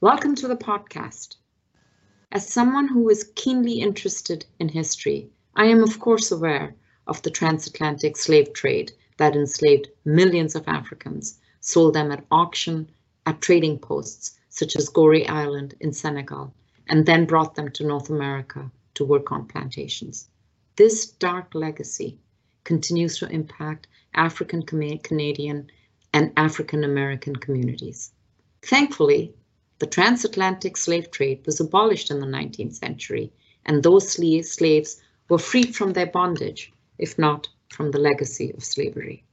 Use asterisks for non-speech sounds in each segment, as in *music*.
Welcome to the podcast. As someone who is keenly interested in history, I am of course aware of the transatlantic slave trade that enslaved millions of Africans, sold them at auction, at trading posts such as Gorée Island in Senegal, and then brought them to North America to work on plantations. This dark legacy continues to impact African Canadian and African American communities. Thankfully, the transatlantic slave trade was abolished in the 19th century, and those slaves were freed from their bondage, if not from the legacy of slavery.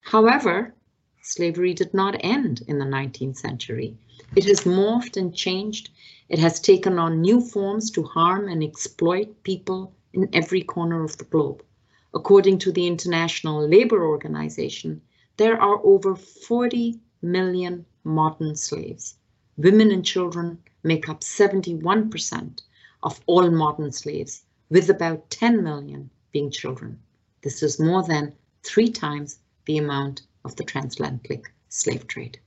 However, slavery did not end in the 19th century. It has morphed and changed. It has taken on new forms to harm and exploit people in every corner of the globe. According to the International Labour Organization, there are over 40 million modern slaves. Women and children make up 71% of all modern slaves, with about 10 million being children. This is more than three times the amount of the transatlantic slave trade.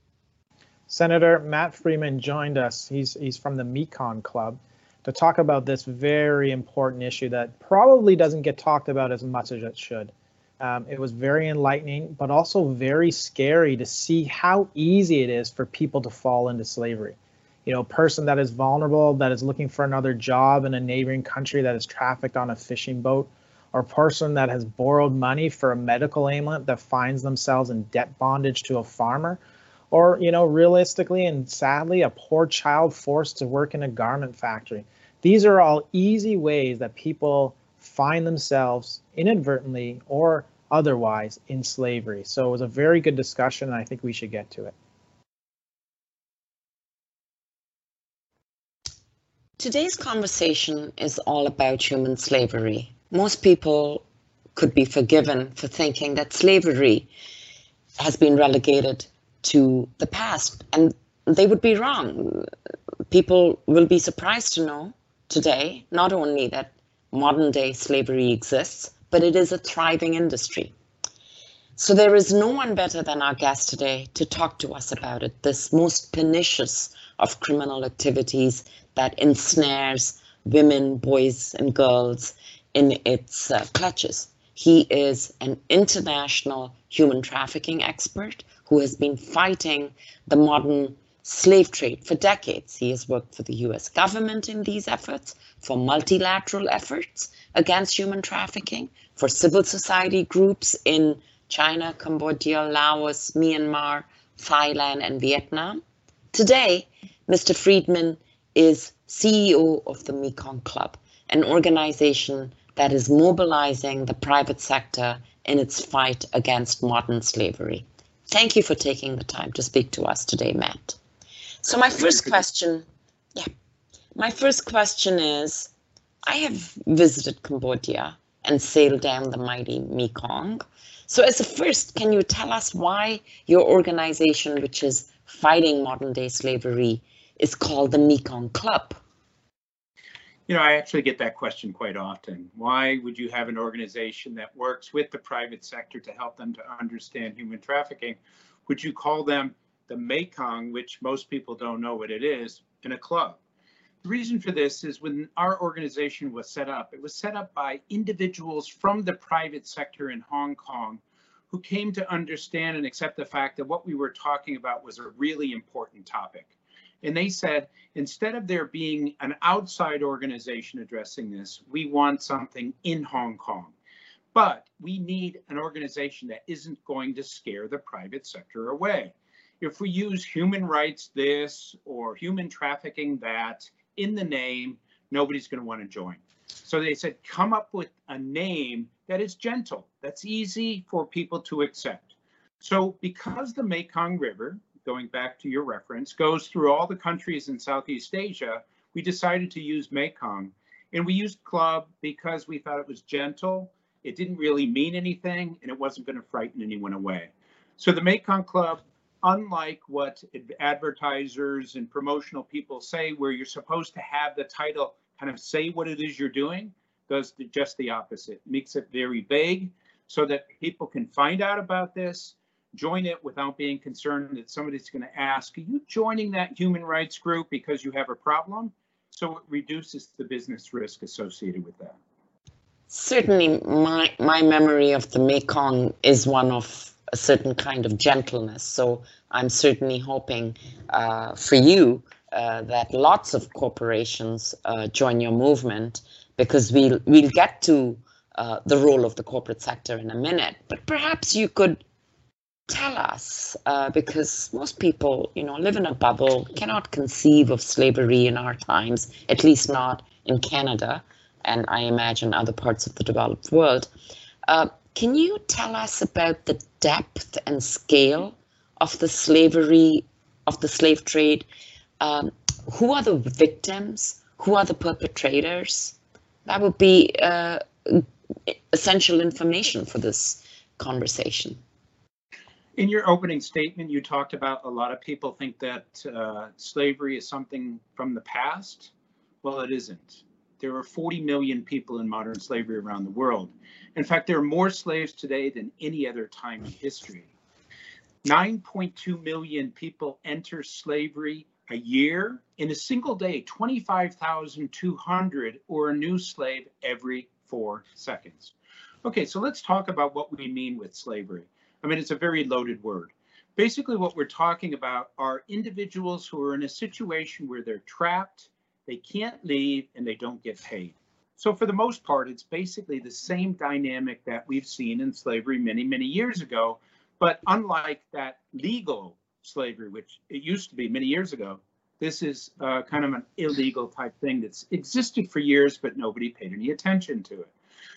Senator Matt Friedman joined us. He's, he's from the Mekong Club to talk about this very important issue that probably doesn't get talked about as much as it should. Um, it was very enlightening, but also very scary to see how easy it is for people to fall into slavery. You know, a person that is vulnerable, that is looking for another job in a neighboring country that is trafficked on a fishing boat, or a person that has borrowed money for a medical ailment that finds themselves in debt bondage to a farmer, or you know realistically and sadly a poor child forced to work in a garment factory these are all easy ways that people find themselves inadvertently or otherwise in slavery so it was a very good discussion and i think we should get to it Today's conversation is all about human slavery. Most people could be forgiven for thinking that slavery has been relegated to the past, and they would be wrong. People will be surprised to know today not only that modern day slavery exists, but it is a thriving industry. So there is no one better than our guest today to talk to us about it, this most pernicious of criminal activities that ensnares women, boys, and girls in its uh, clutches. He is an international human trafficking expert who has been fighting the modern slave trade for decades. He has worked for the US government in these efforts, for multilateral efforts against human trafficking, for civil society groups in China, Cambodia, Laos, Myanmar, Thailand, and Vietnam. Today, Mr. Friedman is CEO of the Mekong Club, an organization that is mobilizing the private sector in its fight against modern slavery. Thank you for taking the time to speak to us today, Matt. So my first question, yeah, my first question is, I have visited Cambodia and sailed down the mighty Mekong. So as a first, can you tell us why your organization, which is fighting modern day slavery, is called the Mekong Club? You know, I actually get that question quite often. Why would you have an organization that works with the private sector to help them to understand human trafficking? Would you call them the Mekong, which most people don't know what it is, in a club? The reason for this is when our organization was set up, it was set up by individuals from the private sector in Hong Kong who came to understand and accept the fact that what we were talking about was a really important topic. And they said, instead of there being an outside organization addressing this, we want something in Hong Kong. But we need an organization that isn't going to scare the private sector away. If we use human rights this or human trafficking that in the name, nobody's going to want to join. So they said, come up with a name that is gentle, that's easy for people to accept. So because the Mekong River going back to your reference, goes through all the countries in Southeast Asia, we decided to use Mekong. And we used club because we thought it was gentle, it didn't really mean anything, and it wasn't going to frighten anyone away. So the Mekong Club, unlike what advertisers and promotional people say, where you're supposed to have the title kind of say what it is you're doing, does just the opposite, makes it very vague so that people can find out about this, join it without being concerned that somebody's going to ask, are you joining that human rights group because you have a problem? So it reduces the business risk associated with that. Certainly, my, my memory of the Mekong is one of a certain kind of gentleness. So I'm certainly hoping uh, for you uh, that lots of corporations uh, join your movement because we'll, we'll get to uh, the role of the corporate sector in a minute. But perhaps you could tell us, uh, because most people, you know, live in a bubble, cannot conceive of slavery in our times, at least not in Canada, and I imagine other parts of the developed world. Can you tell us about the depth and scale of the slavery, of the slave trade? Um, who are the victims? Who are the perpetrators? That would be uh, essential information for this conversation. In your opening statement, you talked about a lot of people think that uh, slavery is something from the past. Well, it isn't. There are 40 million people in modern slavery around the world. In fact, there are more slaves today than any other time in history. 9.2 million people enter slavery a year. In a single day, 25,200 or a new slave every four seconds. Okay, so let's talk about what we mean with slavery. I mean, it's a very loaded word. Basically, what we're talking about are individuals who are in a situation where they're trapped, they can't leave, and they don't get paid. So for the most part, it's basically the same dynamic that we've seen in slavery many, many years ago. But unlike that legal slavery, which it used to be many years ago, this is uh, kind of an illegal type thing that's existed for years, but nobody paid any attention to it.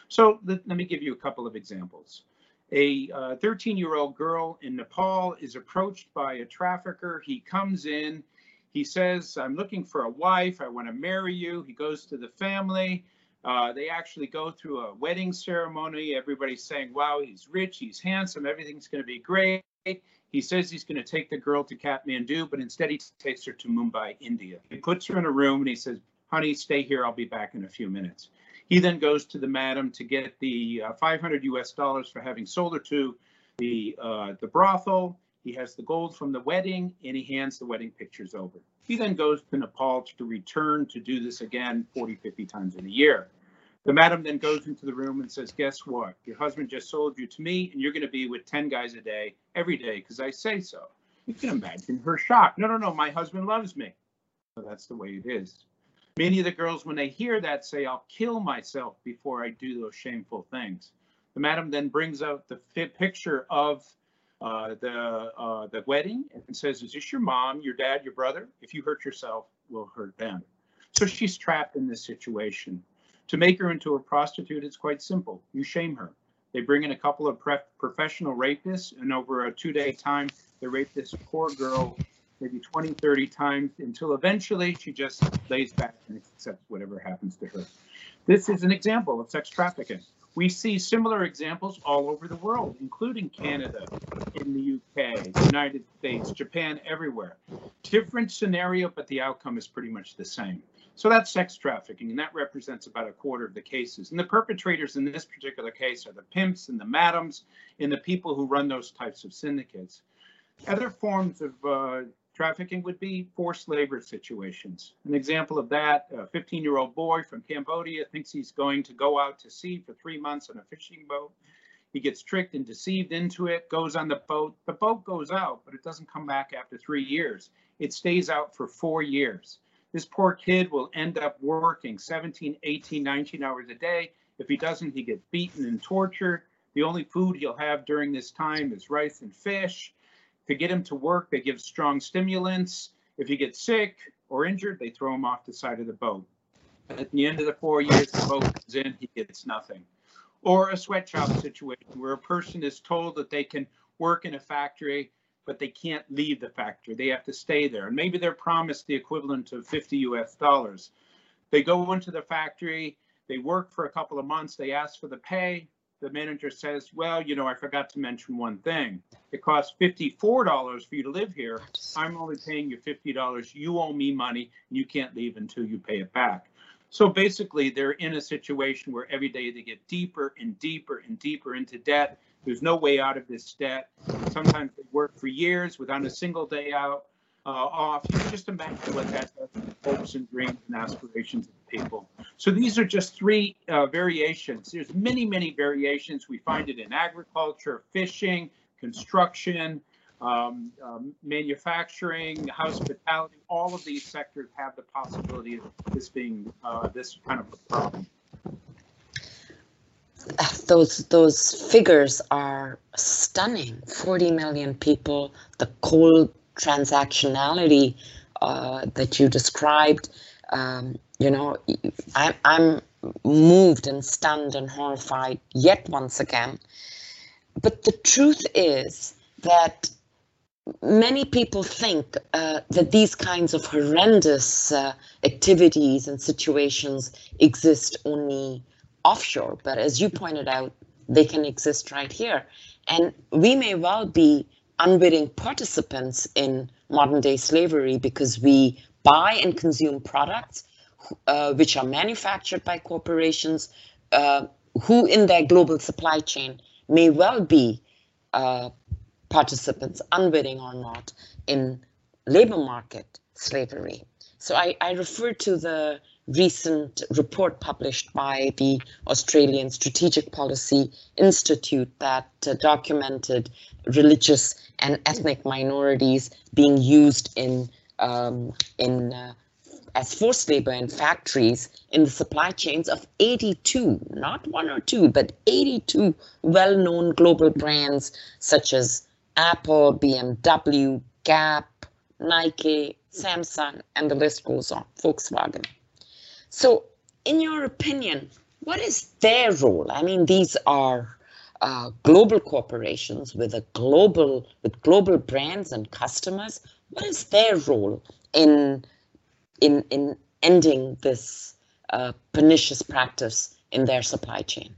So let, let me give you a couple of examples. A 13 uh, year old girl in Nepal is approached by a trafficker. He comes in, he says, I'm looking for a wife. I want to marry you. He goes to the family. Uh, they actually go through a wedding ceremony. Everybody's saying, wow, he's rich, he's handsome, everything's going to be great. He says he's going to take the girl to Kathmandu, but instead he takes her to Mumbai, India. He puts her in a room and he says, honey, stay here. I'll be back in a few minutes. He then goes to the madam to get the uh, 500 US dollars for having sold her to the uh, the brothel. He has the gold from the wedding and he hands the wedding pictures over. He then goes to Nepal to return to do this again 40, 50 times in a year. The madam then goes into the room and says, Guess what? Your husband just sold you to me, and you're going to be with 10 guys a day every day because I say so. You can imagine her shock. No, no, no, my husband loves me. So that's the way it is. Many of the girls, when they hear that, say, I'll kill myself before I do those shameful things. The madam then brings out the picture of uh, the uh, the wedding and says, "Is this your mom, your dad, your brother? If you hurt yourself, we'll hurt them." So she's trapped in this situation. To make her into a prostitute, it's quite simple. You shame her. They bring in a couple of professional rapists, and over a two-day time, they rape this poor girl maybe 20, 30 times until eventually she just lays back and accepts whatever happens to her. This is an example of sex trafficking. We see similar examples all over the world, including Canada, in the UK, United States, Japan, everywhere. Different scenario, but the outcome is pretty much the same. So that's sex trafficking, and that represents about a quarter of the cases. And the perpetrators in this particular case are the pimps and the madams and the people who run those types of syndicates. Other forms of uh, Trafficking would be forced labor situations. An example of that, a 15 year old boy from Cambodia thinks he's going to go out to sea for three months on a fishing boat. He gets tricked and deceived into it, goes on the boat. The boat goes out, but it doesn't come back after three years. It stays out for four years. This poor kid will end up working 17, 18, 19 hours a day. If he doesn't, he gets beaten and tortured. The only food he'll have during this time is rice and fish. To get him to work, they give strong stimulants. If he gets sick or injured, they throw him off the side of the boat. At the end of the four years, the boat is in, he gets nothing. Or a sweatshop situation where a person is told that they can work in a factory, but they can't leave the factory. They have to stay there. And maybe they're promised the equivalent of 50 US dollars. They go into the factory, they work for a couple of months, they ask for the pay, the manager says, well, you know, I forgot to mention one thing. It costs $54 for you to live here. I'm only paying you $50. You owe me money and you can't leave until you pay it back. So basically, they're in a situation where every day they get deeper and deeper and deeper into debt. There's no way out of this debt. Sometimes they work for years without a single day out uh, off. You can just imagine what that does hopes and dreams and aspirations of people. So these are just three uh, variations. There's many, many variations. We find it in agriculture, fishing, construction, um, um, manufacturing, hospitality. All of these sectors have the possibility of this being uh, this kind of a problem. Those those figures are stunning. 40 million people, the coal transactionality uh, that you described, um, you know, I, I'm moved and stunned and horrified yet once again. But the truth is that many people think uh, that these kinds of horrendous uh, activities and situations exist only offshore. But as you pointed out, they can exist right here. And we may well be unwitting participants in modern day slavery because we buy and consume products uh, which are manufactured by corporations uh, who in their global supply chain may well be uh, participants, unwitting or not, in labor market slavery. So I, I refer to the recent report published by the Australian Strategic Policy Institute that uh, documented religious and ethnic minorities being used in um, in uh, as forced labor in factories in the supply chains of 82, not one or two, but 82 well-known global brands such as Apple, BMW, Gap, Nike, Samsung, and the list goes on, Volkswagen. So, in your opinion, what is their role? I mean, these are uh, global corporations with a global with global brands and customers. What is their role in in in ending this uh, pernicious practice in their supply chain?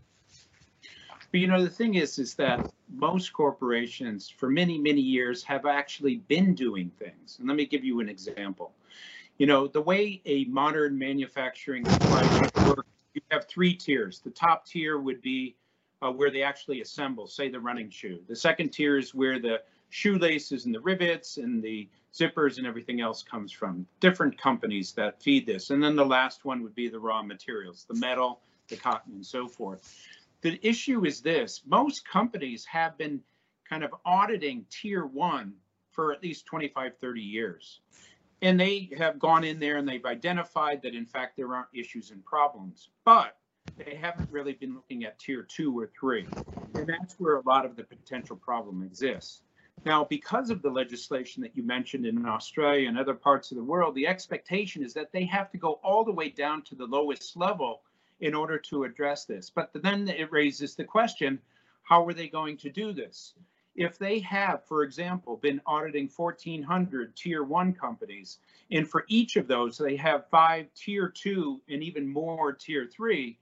But you know, the thing is, is that most corporations for many, many years have actually been doing things. And let me give you an example. You know, the way a modern manufacturing supply chain works, you have three tiers. The top tier would be uh, where they actually assemble, say the running shoe. The second tier is where the shoelaces and the rivets and the zippers and everything else comes from. Different companies that feed this. And then the last one would be the raw materials, the metal, the cotton, and so forth. The issue is this most companies have been kind of auditing tier one for at least 25, 30 years. And they have gone in there and they've identified that, in fact, there aren't issues and problems. But they haven't really been looking at tier two or three. And that's where a lot of the potential problem exists. Now, because of the legislation that you mentioned in Australia and other parts of the world, the expectation is that they have to go all the way down to the lowest level in order to address this. But then it raises the question, how are they going to do this? If they have, for example, been auditing 1,400 tier one companies, and for each of those, they have five tier two and even more tier three,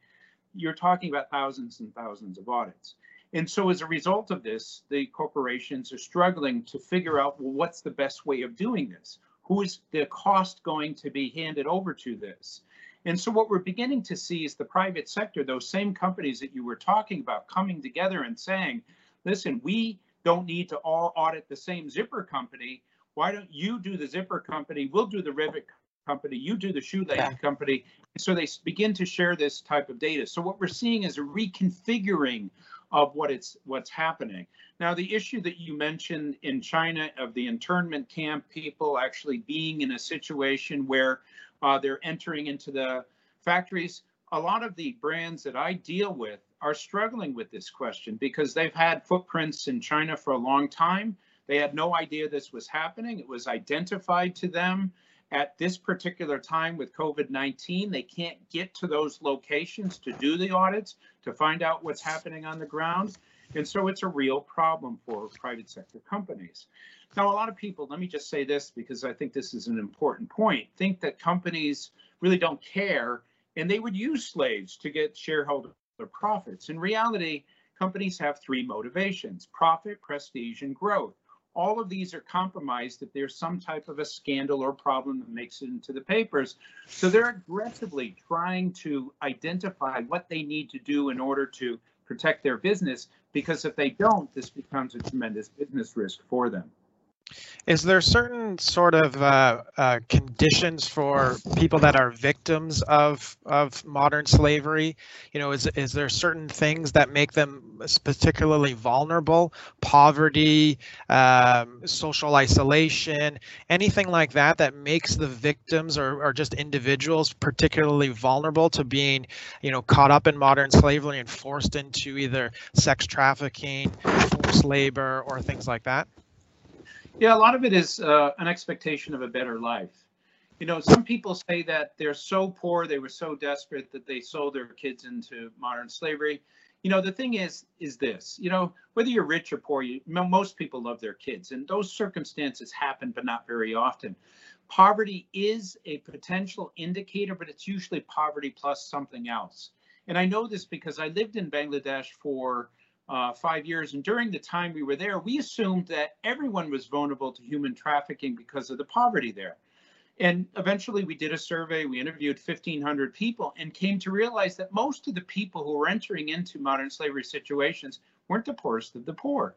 you're talking about thousands and thousands of audits. And so as a result of this, the corporations are struggling to figure out, well, what's the best way of doing this? Who is the cost going to be handed over to this? And so what we're beginning to see is the private sector, those same companies that you were talking about coming together and saying, listen, we don't need to all audit the same zipper company. Why don't you do the zipper company? We'll do the rivet company. You do the shoelace yeah. company. So they begin to share this type of data. So what we're seeing is a reconfiguring of what it's what's happening. Now, the issue that you mentioned in China of the internment camp people actually being in a situation where uh, they're entering into the factories. A lot of the brands that I deal with are struggling with this question because they've had footprints in China for a long time. They had no idea this was happening. It was identified to them at this particular time with COVID-19. They can't get to those locations to do the audits, to find out what's happening on the ground. And so it's a real problem for private sector companies. Now, a lot of people, let me just say this because I think this is an important point, think that companies really don't care and they would use slaves to get shareholder profits. In reality, companies have three motivations profit, prestige, and growth. All of these are compromised if there's some type of a scandal or problem that makes it into the papers. So they're aggressively trying to identify what they need to do in order to protect their business because if they don't, this becomes a tremendous business risk for them. Is there certain sort of uh, uh, conditions for people that are victims of of modern slavery? You know, is is there certain things that make them particularly vulnerable? Poverty, um, social isolation, anything like that that makes the victims or, or just individuals particularly vulnerable to being, you know, caught up in modern slavery and forced into either sex trafficking, forced labor, or things like that? Yeah, a lot of it is uh, an expectation of a better life. You know, some people say that they're so poor, they were so desperate that they sold their kids into modern slavery. You know, the thing is, is this, you know, whether you're rich or poor, you, most people love their kids and those circumstances happen, but not very often. Poverty is a potential indicator, but it's usually poverty plus something else. And I know this because I lived in Bangladesh for uh, five years. And during the time we were there, we assumed that everyone was vulnerable to human trafficking because of the poverty there. And eventually we did a survey, we interviewed 1,500 people and came to realize that most of the people who were entering into modern slavery situations weren't the poorest of the poor.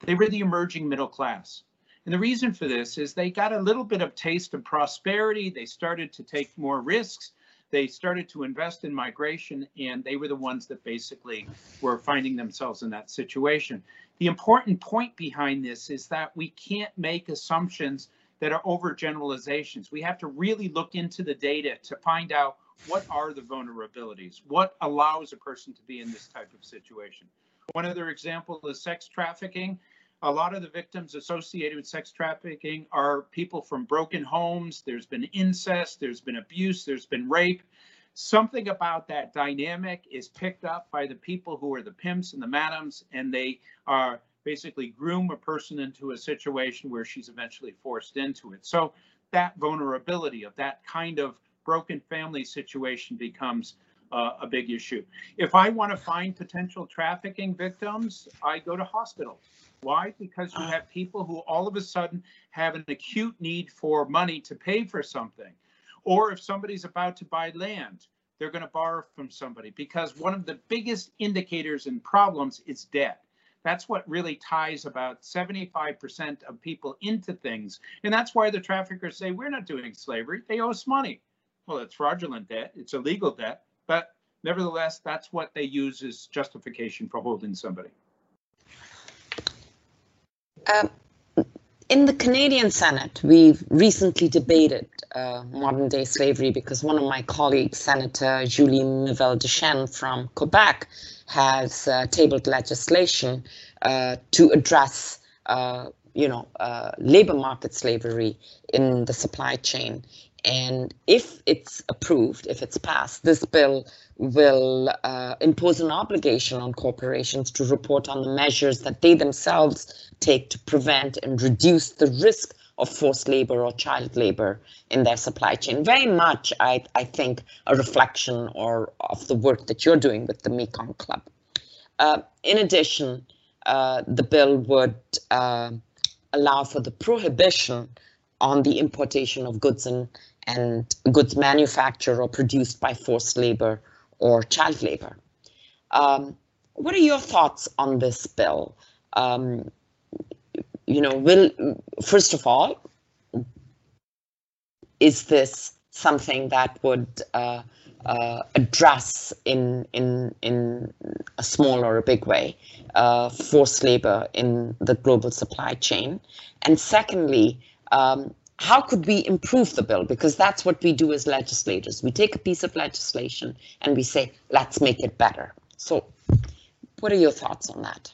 They were the emerging middle class. And the reason for this is they got a little bit of taste of prosperity. They started to take more risks they started to invest in migration and they were the ones that basically were finding themselves in that situation. The important point behind this is that we can't make assumptions that are overgeneralizations. We have to really look into the data to find out what are the vulnerabilities, what allows a person to be in this type of situation. One other example is sex trafficking. A lot of the victims associated with sex trafficking are people from broken homes. There's been incest, there's been abuse, there's been rape. Something about that dynamic is picked up by the people who are the pimps and the madams, and they are basically groom a person into a situation where she's eventually forced into it. So that vulnerability of that kind of broken family situation becomes uh, a big issue. If I want to find potential trafficking victims, I go to hospitals. Why? Because you have people who all of a sudden have an acute need for money to pay for something. Or if somebody's about to buy land, they're going to borrow from somebody because one of the biggest indicators and problems is debt. That's what really ties about 75% of people into things. And that's why the traffickers say, we're not doing slavery. They owe us money. Well, it's fraudulent debt, it's illegal debt, but nevertheless, that's what they use as justification for holding somebody. Um, in the Canadian Senate, we've recently debated uh, modern day slavery because one of my colleagues, Senator Julie Miville-Dechêne from Quebec, has uh, tabled legislation uh, to address, uh, you know, uh, labor market slavery in the supply chain. And if it's approved, if it's passed, this bill will uh, impose an obligation on corporations to report on the measures that they themselves take to prevent and reduce the risk of forced labor or child labor in their supply chain. Very much, I, I think, a reflection or of the work that you're doing with the Mekong Club. Uh, in addition, uh, the bill would uh, allow for the prohibition on the importation of goods and, and goods manufactured or produced by forced labor or child labor. Um, what are your thoughts on this bill? Um, you know, will first of all, is this something that would uh, uh, address in in in a small or a big way uh, forced labor in the global supply chain? And secondly, um, how could we improve the bill? Because that's what we do as legislators. We take a piece of legislation and we say, let's make it better. So what are your thoughts on that?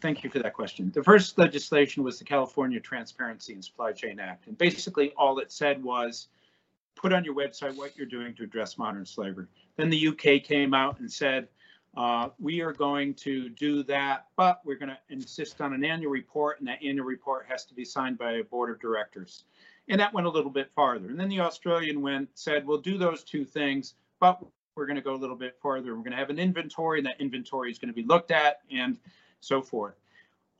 Thank you for that question. The first legislation was the California Transparency and Supply Chain Act. And basically all it said was put on your website what you're doing to address modern slavery. Then the UK came out and said, uh, we are going to do that, but we're going to insist on an annual report, and that annual report has to be signed by a board of directors. And that went a little bit farther. And then the Australian went said, we'll do those two things, but we're going to go a little bit farther. We're going to have an inventory, and that inventory is going to be looked at, and so forth.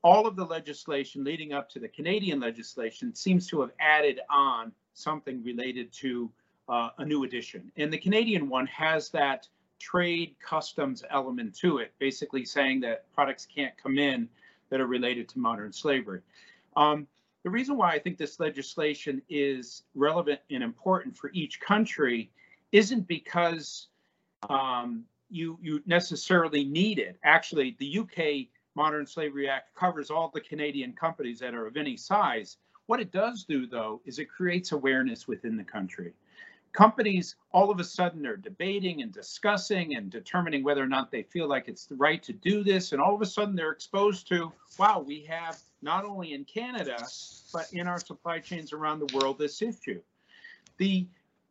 All of the legislation leading up to the Canadian legislation seems to have added on something related to uh, a new edition. And the Canadian one has that trade customs element to it, basically saying that products can't come in that are related to modern slavery. Um, the reason why I think this legislation is relevant and important for each country isn't because um, you you necessarily need it. Actually, the UK Modern Slavery Act covers all the Canadian companies that are of any size. What it does do, though, is it creates awareness within the country. Companies all of a sudden are debating and discussing and determining whether or not they feel like it's the right to do this. And all of a sudden they're exposed to, wow, we have not only in Canada, but in our supply chains around the world this issue. The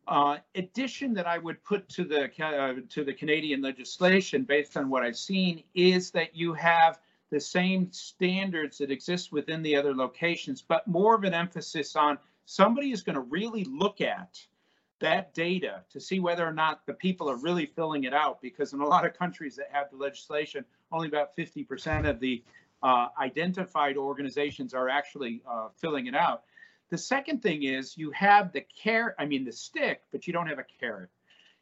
uh, addition that I would put to the uh, to the Canadian legislation, based on what I've seen, is that you have the same standards that exist within the other locations, but more of an emphasis on somebody is going to really look at that data to see whether or not the people are really filling it out. Because in a lot of countries that have the legislation, only about 50% of the uh, identified organizations are actually uh, filling it out. The second thing is you have the carrot, I mean the stick, but you don't have a carrot.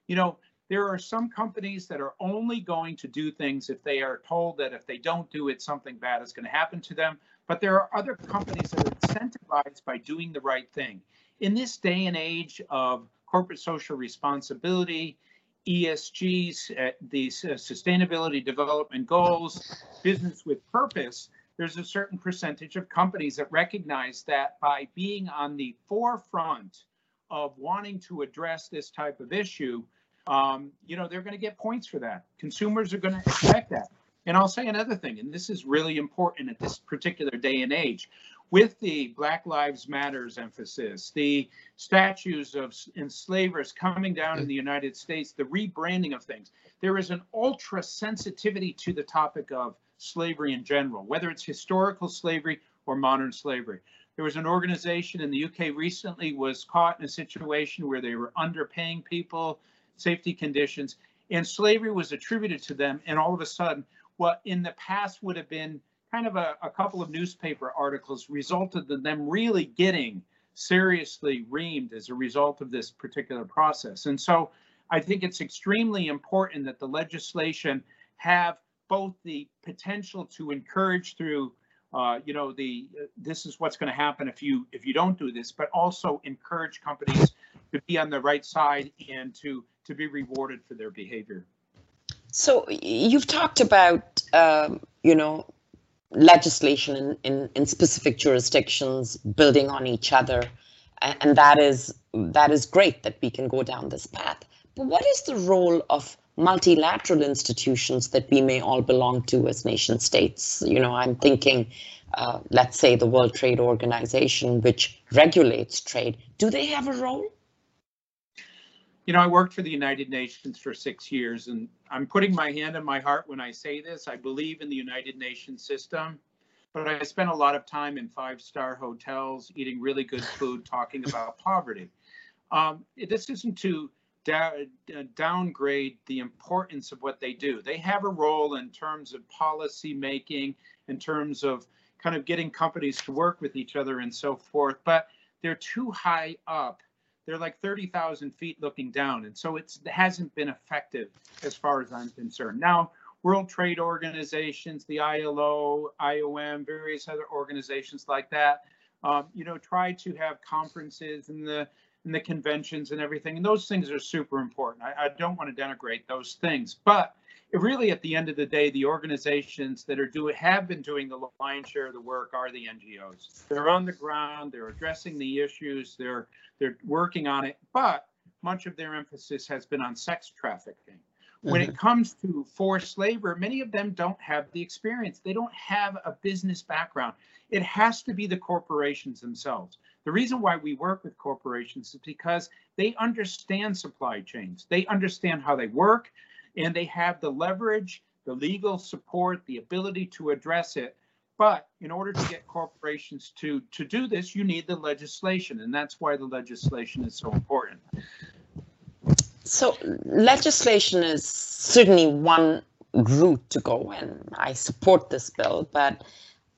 You know, there are some companies that are only going to do things if they are told that if they don't do it, something bad is going to happen to them. But there are other companies that are incentivized by doing the right thing. In this day and age of corporate social responsibility, ESGs, uh, the sustainability development goals, business with purpose, there's a certain percentage of companies that recognize that by being on the forefront of wanting to address this type of issue, um, you know, they're going to get points for that. Consumers are going to expect that. And I'll say another thing, and this is really important at this particular day and age. With the Black Lives Matters emphasis, the statues of enslavers coming down in the United States, the rebranding of things, there is an ultra sensitivity to the topic of slavery in general, whether it's historical slavery or modern slavery. There was an organization in the UK recently was caught in a situation where they were underpaying people, safety conditions, and slavery was attributed to them. And all of a sudden, what in the past would have been kind of a, a couple of newspaper articles resulted in them really getting seriously reamed as a result of this particular process. And so I think it's extremely important that the legislation have both the potential to encourage through uh, you know the uh, this is what's going to happen if you if you don't do this but also encourage companies to be on the right side and to to be rewarded for their behavior so you've talked about um, you know legislation in, in, in specific jurisdictions building on each other and, that is that is great that we can go down this path but what is the role of multilateral institutions that we may all belong to as nation states. You know, I'm thinking, uh, let's say the World Trade Organization, which regulates trade. Do they have a role? You know, I worked for the United Nations for six years, and I'm putting my hand on my heart when I say this. I believe in the United Nations system, but I spent a lot of time in five star hotels eating really good food, talking about *laughs* poverty. Um, this isn't to da- downgrade the importance of what they do. They have a role in terms of policy making, in terms of kind of getting companies to work with each other and so forth, but they're too high up. They're like 30,000 feet looking down. And so it hasn't been effective as far as I'm concerned. Now, World Trade Organizations, the ILO, IOM, various other organizations like that, um, you know, try to have conferences in the and the conventions and everything. And those things are super important. I, I don't want to denigrate those things, but really at the end of the day, the organizations that are doing have been doing the lion's share of the work are the NGOs. They're on the ground, they're addressing the issues, they're they're working on it, but much of their emphasis has been on sex trafficking. When mm-hmm. it comes to forced labor, many of them don't have the experience. They don't have a business background. It has to be the corporations themselves. The reason why we work with corporations is because they understand supply chains. They understand how they work and they have the leverage, the legal support, the ability to address it. But in order to get corporations to, to do this, you need the legislation, and that's why the legislation is so important. So, legislation is certainly one route to go, in. I support this bill, but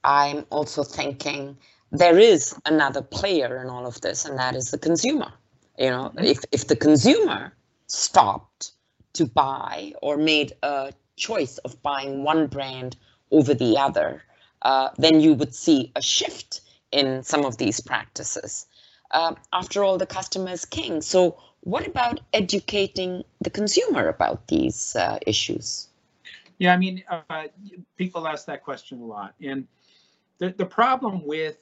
I'm also thinking there is another player in all of this, and that is the consumer. You know, if, if the consumer stopped to buy or made a choice of buying one brand over the other, uh, then you would see a shift in some of these practices. Uh, after all, the customer is king. So, what about educating the consumer about these uh, issues? Yeah, I mean, uh, people ask that question a lot. And the, the problem with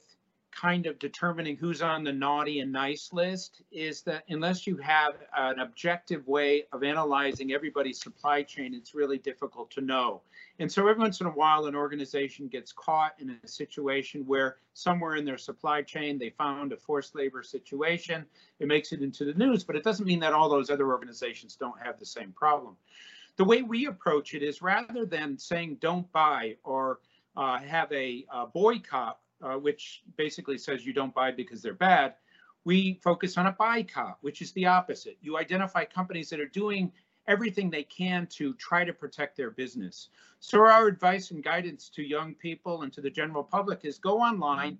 kind of determining who's on the naughty and nice list is that unless you have an objective way of analyzing everybody's supply chain, it's really difficult to know. And so every once in a while, an organization gets caught in a situation where somewhere in their supply chain, they found a forced labor situation. It makes it into the news, but it doesn't mean that all those other organizations don't have the same problem. The way we approach it is rather than saying don't buy or uh, have a, a boycott uh, which basically says you don't buy because they're bad. We focus on a buycott, which is the opposite. You identify companies that are doing everything they can to try to protect their business. So our advice and guidance to young people and to the general public is go online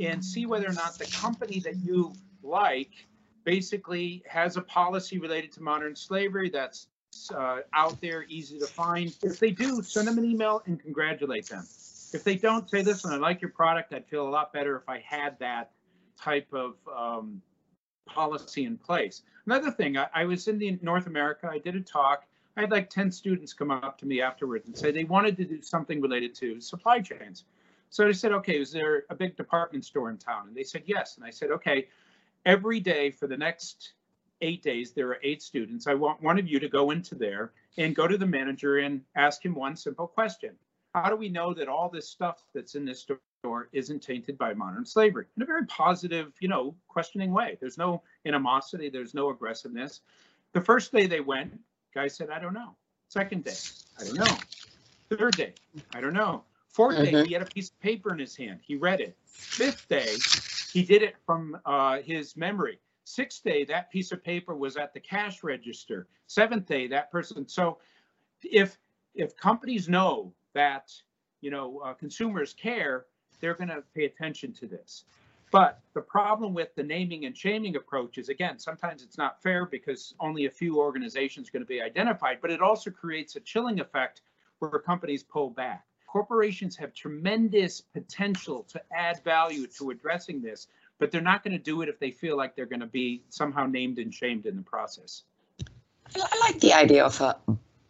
and see whether or not the company that you like basically has a policy related to modern slavery that's uh, out there, easy to find. If they do, send them an email and congratulate them. If they don't say, this and I like your product, I'd feel a lot better if I had that type of um, policy in place. Another thing, I, I was in the North America, I did a talk. I had like 10 students come up to me afterwards and say they wanted to do something related to supply chains. So I said, okay, is there a big department store in town? And they said, yes. And I said, okay, every day for the next eight days, there are eight students. I want one of you to go into there and go to the manager and ask him one simple question how do we know that all this stuff that's in this store isn't tainted by modern slavery in a very positive, you know, questioning way? There's no animosity, there's no aggressiveness. The first day they went, guy said, I don't know. Second day, I don't know. Third day, I don't know. 4th mm-hmm. day, he had a piece of paper in his hand. He read it. Fifth day, he did it from uh, his memory. Sixth day, that piece of paper was at the cash register. Seventh day, that person. So if if companies know that you know uh, consumers care, they're going to pay attention to this. But the problem with the naming and shaming approach is, again, sometimes it's not fair because only a few organizations are going to be identified, but it also creates a chilling effect where companies pull back. Corporations have tremendous potential to add value to addressing this, but they're not going to do it if they feel like they're going to be somehow named and shamed in the process. I like the idea of a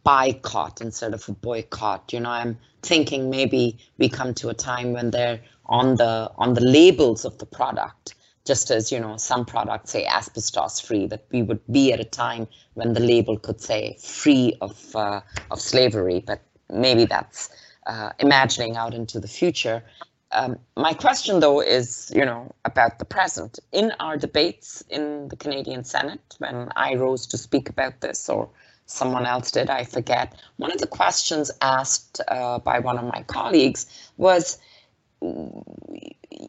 buycott instead of a boycott. You know, I'm thinking maybe we come to a time when they're on the on the labels of the product, just as you know some products say asbestos free, that we would be at a time when the label could say free of uh, of slavery. But maybe that's uh, imagining out into the future. Um, my question, though, is you know about the present. In our debates in the Canadian Senate, when I rose to speak about this, or someone else did, I forget. One of the questions asked uh, by one of my colleagues was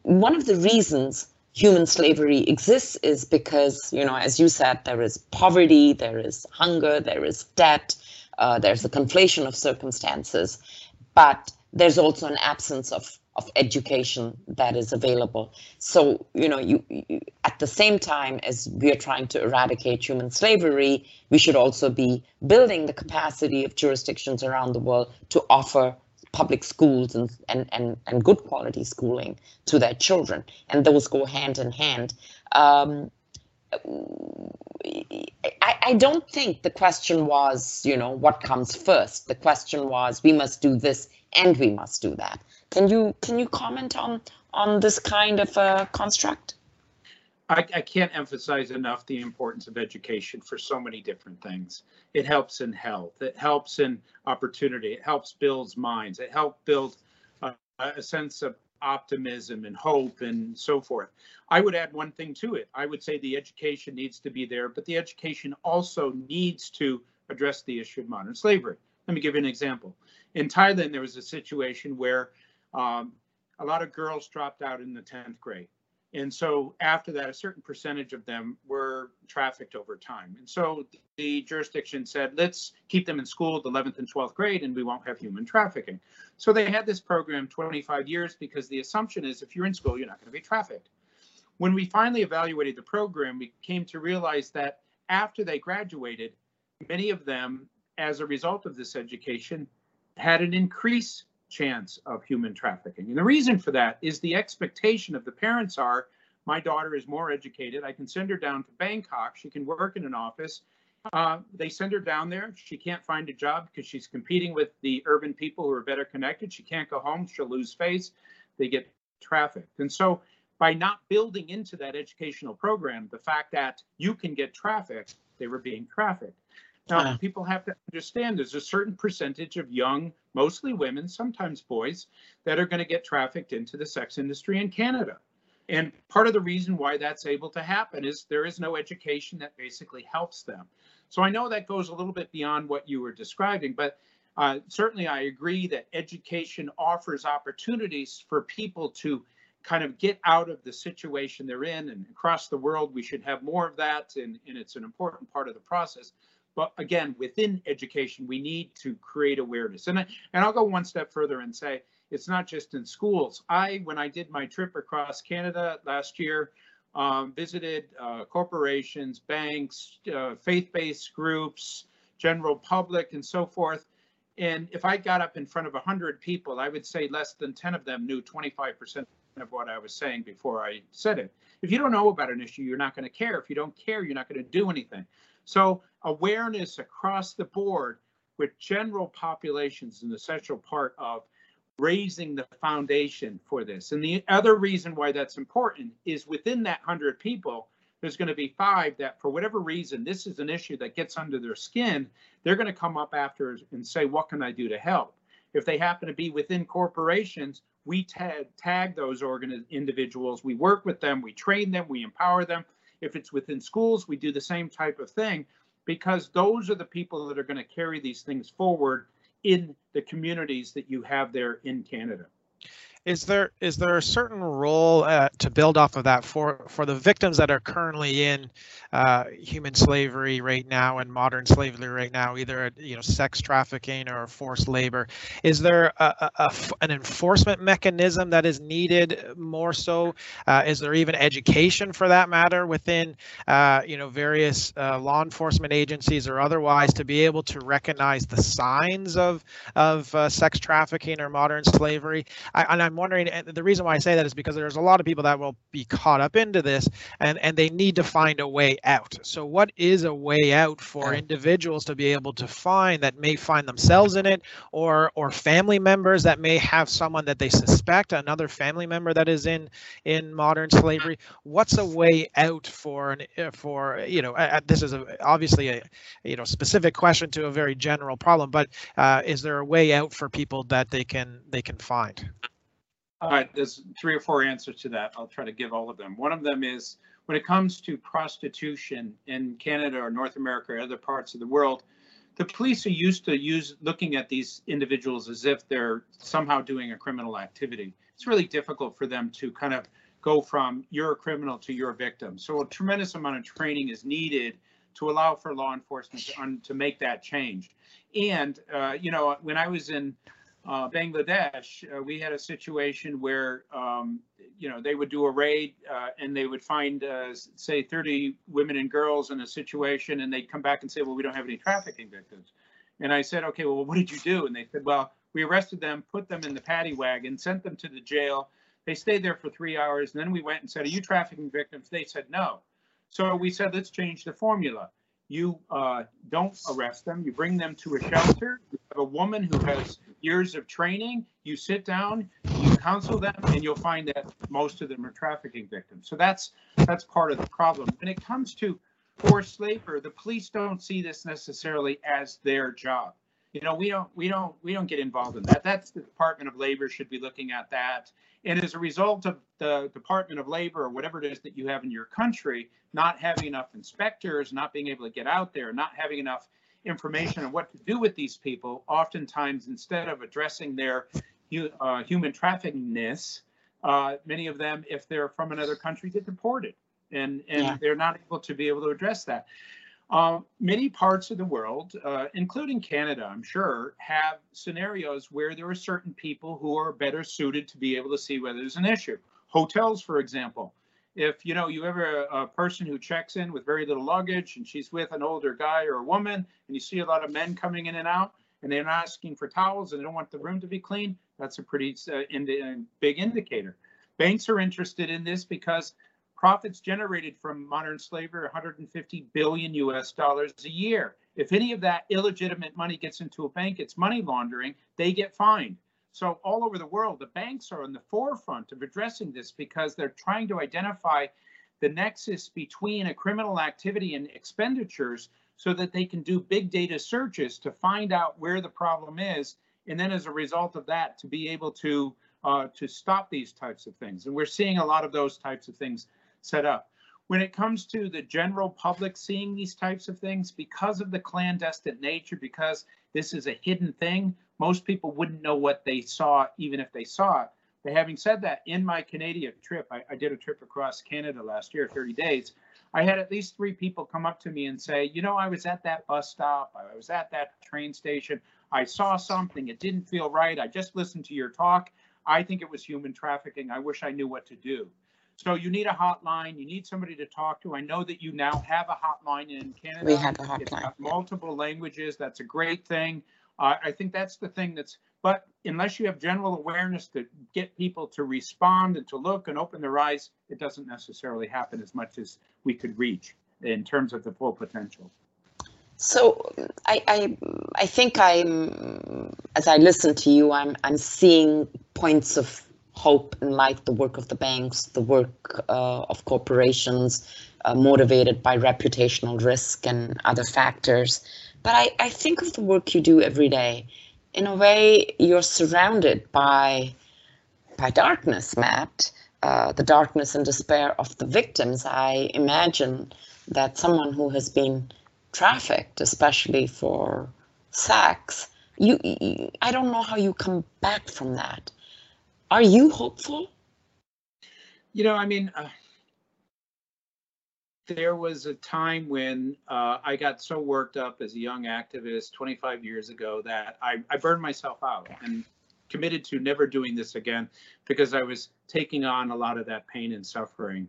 one of the reasons human slavery exists is because, you know, as you said, there is poverty, there is hunger, there is debt, uh, there's a conflation of circumstances, but there's also an absence of of education that is available. So, you know, you, you, at the same time as we are trying to eradicate human slavery, we should also be building the capacity of jurisdictions around the world to offer public schools and, and, and, and good quality schooling to their children. And those go hand in hand. Um, I, I don't think the question was, you know, what comes first. The question was, we must do this and we must do that. Can you can you comment on on this kind of uh, construct? I, I, can't emphasize enough the importance of education for so many different things. It helps in health. It helps in opportunity. It helps build minds. It helps build uh, a sense of optimism and hope and so forth. I would add one thing to it. I would say the education needs to be there, but the education also needs to address the issue of modern slavery. Let me give you an example. In Thailand, there was a situation where um, a lot of girls dropped out in the 10th grade. And so after that, a certain percentage of them were trafficked over time. And so the jurisdiction said, let's keep them in school the 11th and 12th grade and we won't have human trafficking. So they had this program 25 years because the assumption is if you're in school, you're not going to be trafficked. When we finally evaluated the program, we came to realize that after they graduated, many of them as a result of this education, had an increased chance of human trafficking. And the reason for that is the expectation of the parents are my daughter is more educated. I can send her down to Bangkok. She can work in an office. Uh, they send her down there. She can't find a job because she's competing with the urban people who are better connected. She can't go home. She'll lose face. They get trafficked. And so, by not building into that educational program the fact that you can get trafficked, they were being trafficked. Now, yeah. people have to understand there's a certain percentage of young, mostly women, sometimes boys, that are going to get trafficked into the sex industry in Canada. And part of the reason why that's able to happen is there is no education that basically helps them. So I know that goes a little bit beyond what you were describing, but uh, certainly I agree that education offers opportunities for people to kind of get out of the situation they're in and across the world we should have more of that and, and it's an important part of the process but again within education we need to create awareness and I, and I'll go one step further and say it's not just in schools. I, when I did my trip across Canada last year, um, visited uh, corporations, banks, uh, faith-based groups, general public, and so forth. And if I got up in front of 100 people, I would say less than 10 of them knew 25% of what I was saying before I said it. If you don't know about an issue, you're not going to care. If you don't care, you're not going to do anything. So awareness across the board with general populations an essential part of raising the foundation for this. And the other reason why that's important is within that 100 people, there's going to be five that, for whatever reason, this is an issue that gets under their skin. They're going to come up after and say, What can I do to help? If they happen to be within corporations, we tag, tag those organ- individuals, we work with them, we train them, we empower them. If it's within schools, we do the same type of thing because those are the people that are going to carry these things forward in the communities that you have there in Canada. Is there is there a certain role uh, to build off of that for for the victims that are currently in uh, human slavery right now and modern slavery right now, either you know sex trafficking or forced labor? Is there a, an enforcement mechanism that is needed more so? Uh, is there even education for that matter within uh, you know various uh, law enforcement agencies or otherwise to be able to recognize the signs of of uh, sex trafficking or modern slavery? I, and I'm I'm wondering, and the reason why I say that is because there's a lot of people that will be caught up into this and, and they need to find a way out. So what is a way out for individuals to be able to find that may find themselves in it or or family members that may have someone that they suspect, another family member that is in in modern slavery? What's a way out for an uh, for you know uh, this is a, obviously a you know specific question to a very general problem, but uh, is there a way out for people that they can they can find? All right, there's three or four answers to that. I'll try to give all of them. One of them is when it comes to prostitution in Canada or North America or other parts of the world, the police are used to use looking at these individuals as if they're somehow doing a criminal activity. It's really difficult for them to kind of go from you're a criminal to you're a victim. So a tremendous amount of training is needed to allow for law enforcement to, to make that change. And uh, you know, when I was in uh, Bangladesh, uh, we had a situation where, um, you know, they would do a raid uh, and they would find, uh, say, 30 women and girls in a situation, and they'd come back and say, well, we don't have any trafficking victims. And I said, okay, well, what did you do? And they said, well, we arrested them, put them in the paddy wagon, sent them to the jail. They stayed there for three hours, and then we went and said, are you trafficking victims? They said no. So we said, let's change the formula. You uh, don't arrest them. You bring them to a shelter. You a woman who has years of training. You sit down, you counsel them, and you'll find that most of them are trafficking victims. So that's that's part of the problem. When it comes to forced labor, the police don't see this necessarily as their job. You know, we don't we don't we don't get involved in that. That's the Department of Labor should be looking at that. And as a result of the Department of Labor or whatever it is that you have in your country, not having enough inspectors, not being able to get out there, not having enough information on what to do with these people, oftentimes instead of addressing their uh, human traffickingness, uh, many of them, if they're from another country, get deported, and and yeah. they're not able to be able to address that. Uh, many parts of the world, uh, including Canada, I'm sure, have scenarios where there are certain people who are better suited to be able to see whether there's an issue. Hotels, for example, if you know you ever a, a person who checks in with very little luggage and she's with an older guy or a woman and you see a lot of men coming in and out and they're not asking for towels and they don't want the room to be clean that's a pretty uh, indi- big indicator. Banks are interested in this because profits generated from modern slavery 150 billion us dollars a year. If any of that illegitimate money gets into a bank it's money laundering they get fined so all over the world, the banks are on the forefront of addressing this because they're trying to identify the nexus between a criminal activity and expenditures so that they can do big data searches to find out where the problem is. And then as a result of that, to be able to uh, to stop these types of things. And we're seeing a lot of those types of things set up. When it comes to the general public seeing these types of things, because of the clandestine nature, because this is a hidden thing, most people wouldn't know what they saw, even if they saw it. But having said that, in my Canadian trip, I, I, did a trip across Canada last year, 30 days. I had at least three people come up to me and say, you know, I was at that bus stop, I was at that train station, I saw something, it didn't feel right. I just listened to your talk. I think it was human trafficking. I wish I knew what to do. So you need a hotline. You need somebody to talk to. I know that you now have a hotline in Canada. We have a hotline. It's got multiple languages. That's a great thing. Uh, I think that's the thing that's, but unless you have general awareness to get people to respond and to look and open their eyes, it doesn't necessarily happen as much as we could reach in terms of the full potential. So I, I, I think I'm, as I listen to you, I'm, I'm seeing points of hope in light, the work of the banks, the work uh, of corporations, uh, motivated by reputational risk and other factors. But I, I think of the work you do every day. In a way, you're surrounded by by darkness, Matt. Uh, the darkness and despair of the victims. I imagine that someone who has been trafficked, especially for sex, you, you I don't know how you come back from that. Are you hopeful? You know, I mean, uh, there was a time when uh, I got so worked up as a young activist 25 years ago that I, I burned myself out and committed to never doing this again because I was taking on a lot of that pain and suffering.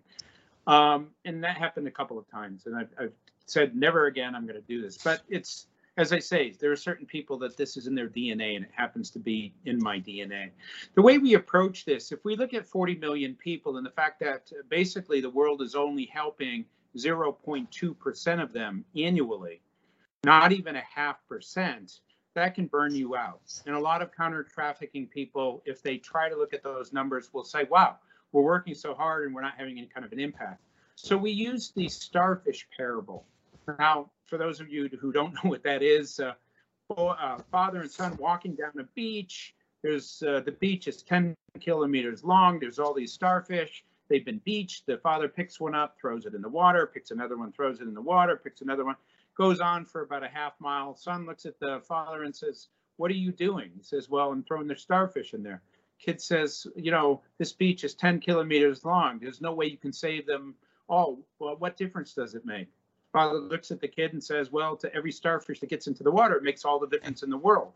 Um, and that happened a couple of times. And I've, I've said, never again, I'm going to do this. But it's, as I say, there are certain people that this is in their DNA and it happens to be in my DNA. The way we approach this, if we look at 40 million people and the fact that basically the world is only helping 0.2% of them annually, not even a half percent, that can burn you out. And a lot of counter trafficking people, if they try to look at those numbers, will say, wow, we're working so hard and we're not having any kind of an impact. So we use the starfish parable. Now, for those of you who don't know what that is, uh, uh, father and son walking down a beach. There's uh, the beach is 10 kilometers long. There's all these starfish. They've been beached. The father picks one up, throws it in the water, picks another one, throws it in the water, picks another one, goes on for about a half mile. Son looks at the father and says, What are you doing? He says, Well, I'm throwing the starfish in there. Kid says, You know, this beach is 10 kilometers long. There's no way you can save them all. Well, what difference does it make? Father looks at the kid and says, Well, to every starfish that gets into the water, it makes all the difference in the world.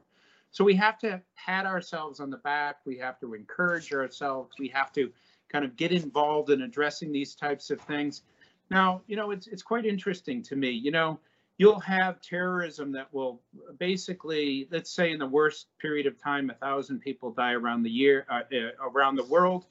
So we have to pat ourselves on the back. We have to encourage ourselves. We have to kind of get involved in addressing these types of things. Now, you know, it's it's quite interesting to me. You know, you'll have terrorism that will basically, let's say, in the worst period of time, a thousand people die around the year uh, uh, around the world.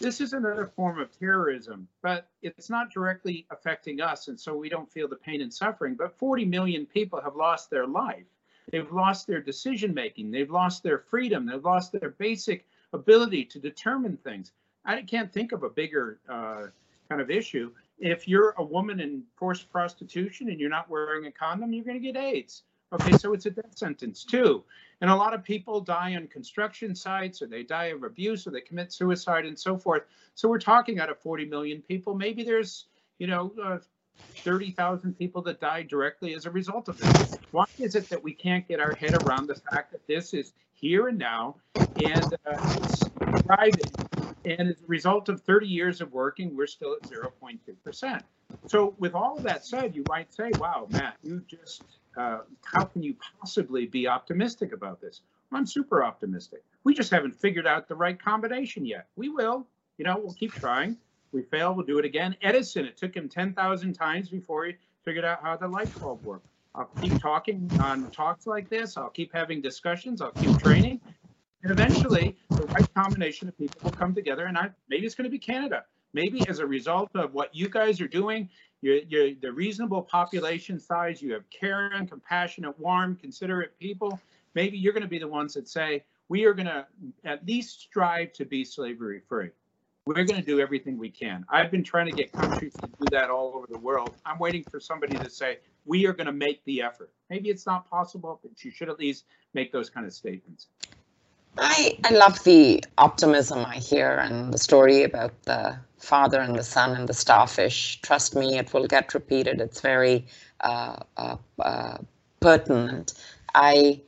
This is another form of terrorism, but it's not directly affecting us, and so we don't feel the pain and suffering. But 40 million people have lost their life. They've lost their decision making. They've lost their freedom. They've lost their basic ability to determine things. I can't think of a bigger uh, kind of issue. If you're a woman in forced prostitution and you're not wearing a condom, you're going to get AIDS. Okay, so it's a death sentence too. And a lot of people die on construction sites or they die of abuse or they commit suicide and so forth. So we're talking out of 40 million people. Maybe there's, you know, uh, 30,000 people that die directly as a result of this. Why is it that we can't get our head around the fact that this is here and now and uh, it's thriving and as a result of 30 years of working, we're still at 0.2%. So with all of that said, you might say, wow, Matt, you just, uh, how can you possibly be optimistic about this? I'm super optimistic. We just haven't figured out the right combination yet. We will, you know, we'll keep trying. We fail, we'll do it again. Edison, it took him 10,000 times before he figured out how the light bulb worked. I'll keep talking on talks like this. I'll keep having discussions. I'll keep training. And eventually, the right combination of people will come together. And I, maybe it's going to be Canada. Maybe as a result of what you guys are doing, you're, you're the reasonable population size, you have caring, compassionate, warm, considerate people. Maybe you're going to be the ones that say, we are going to at least strive to be slavery free. We're going to do everything we can. I've been trying to get countries to do that all over the world. I'm waiting for somebody to say, we are going to make the effort. Maybe it's not possible, but you should at least make those kind of statements. I, I love the optimism I hear and the story about the father and the son and the starfish. Trust me, it will get repeated. It's very uh, uh, uh, pertinent. I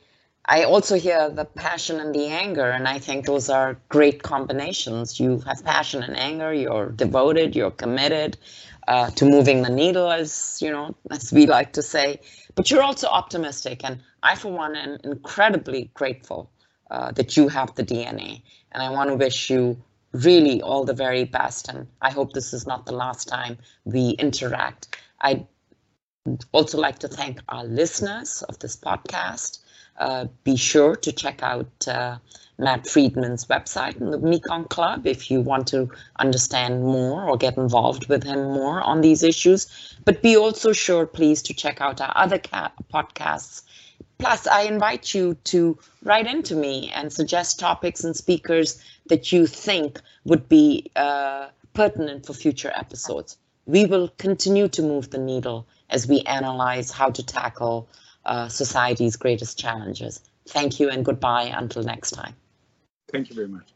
I also hear the passion and the anger, and I think those are great combinations. You have passion and anger. You're devoted. You're committed uh, to moving the needle, as you know, as we like to say. But you're also optimistic, and I, for one, am incredibly grateful uh, that you have the DNA. And I want to wish you really all the very best. And I hope this is not the last time we interact. I'd also like to thank our listeners of this podcast. Uh, be sure to check out uh, Matt Friedman's website and the Mekong Club if you want to understand more or get involved with him more on these issues. But be also sure, please, to check out our other podcasts. Plus, I invite you to write into me and suggest topics and speakers that you think would be uh, pertinent for future episodes. We will continue to move the needle as we analyze how to tackle uh, society's greatest challenges. Thank you and goodbye until next time. Thank you very much.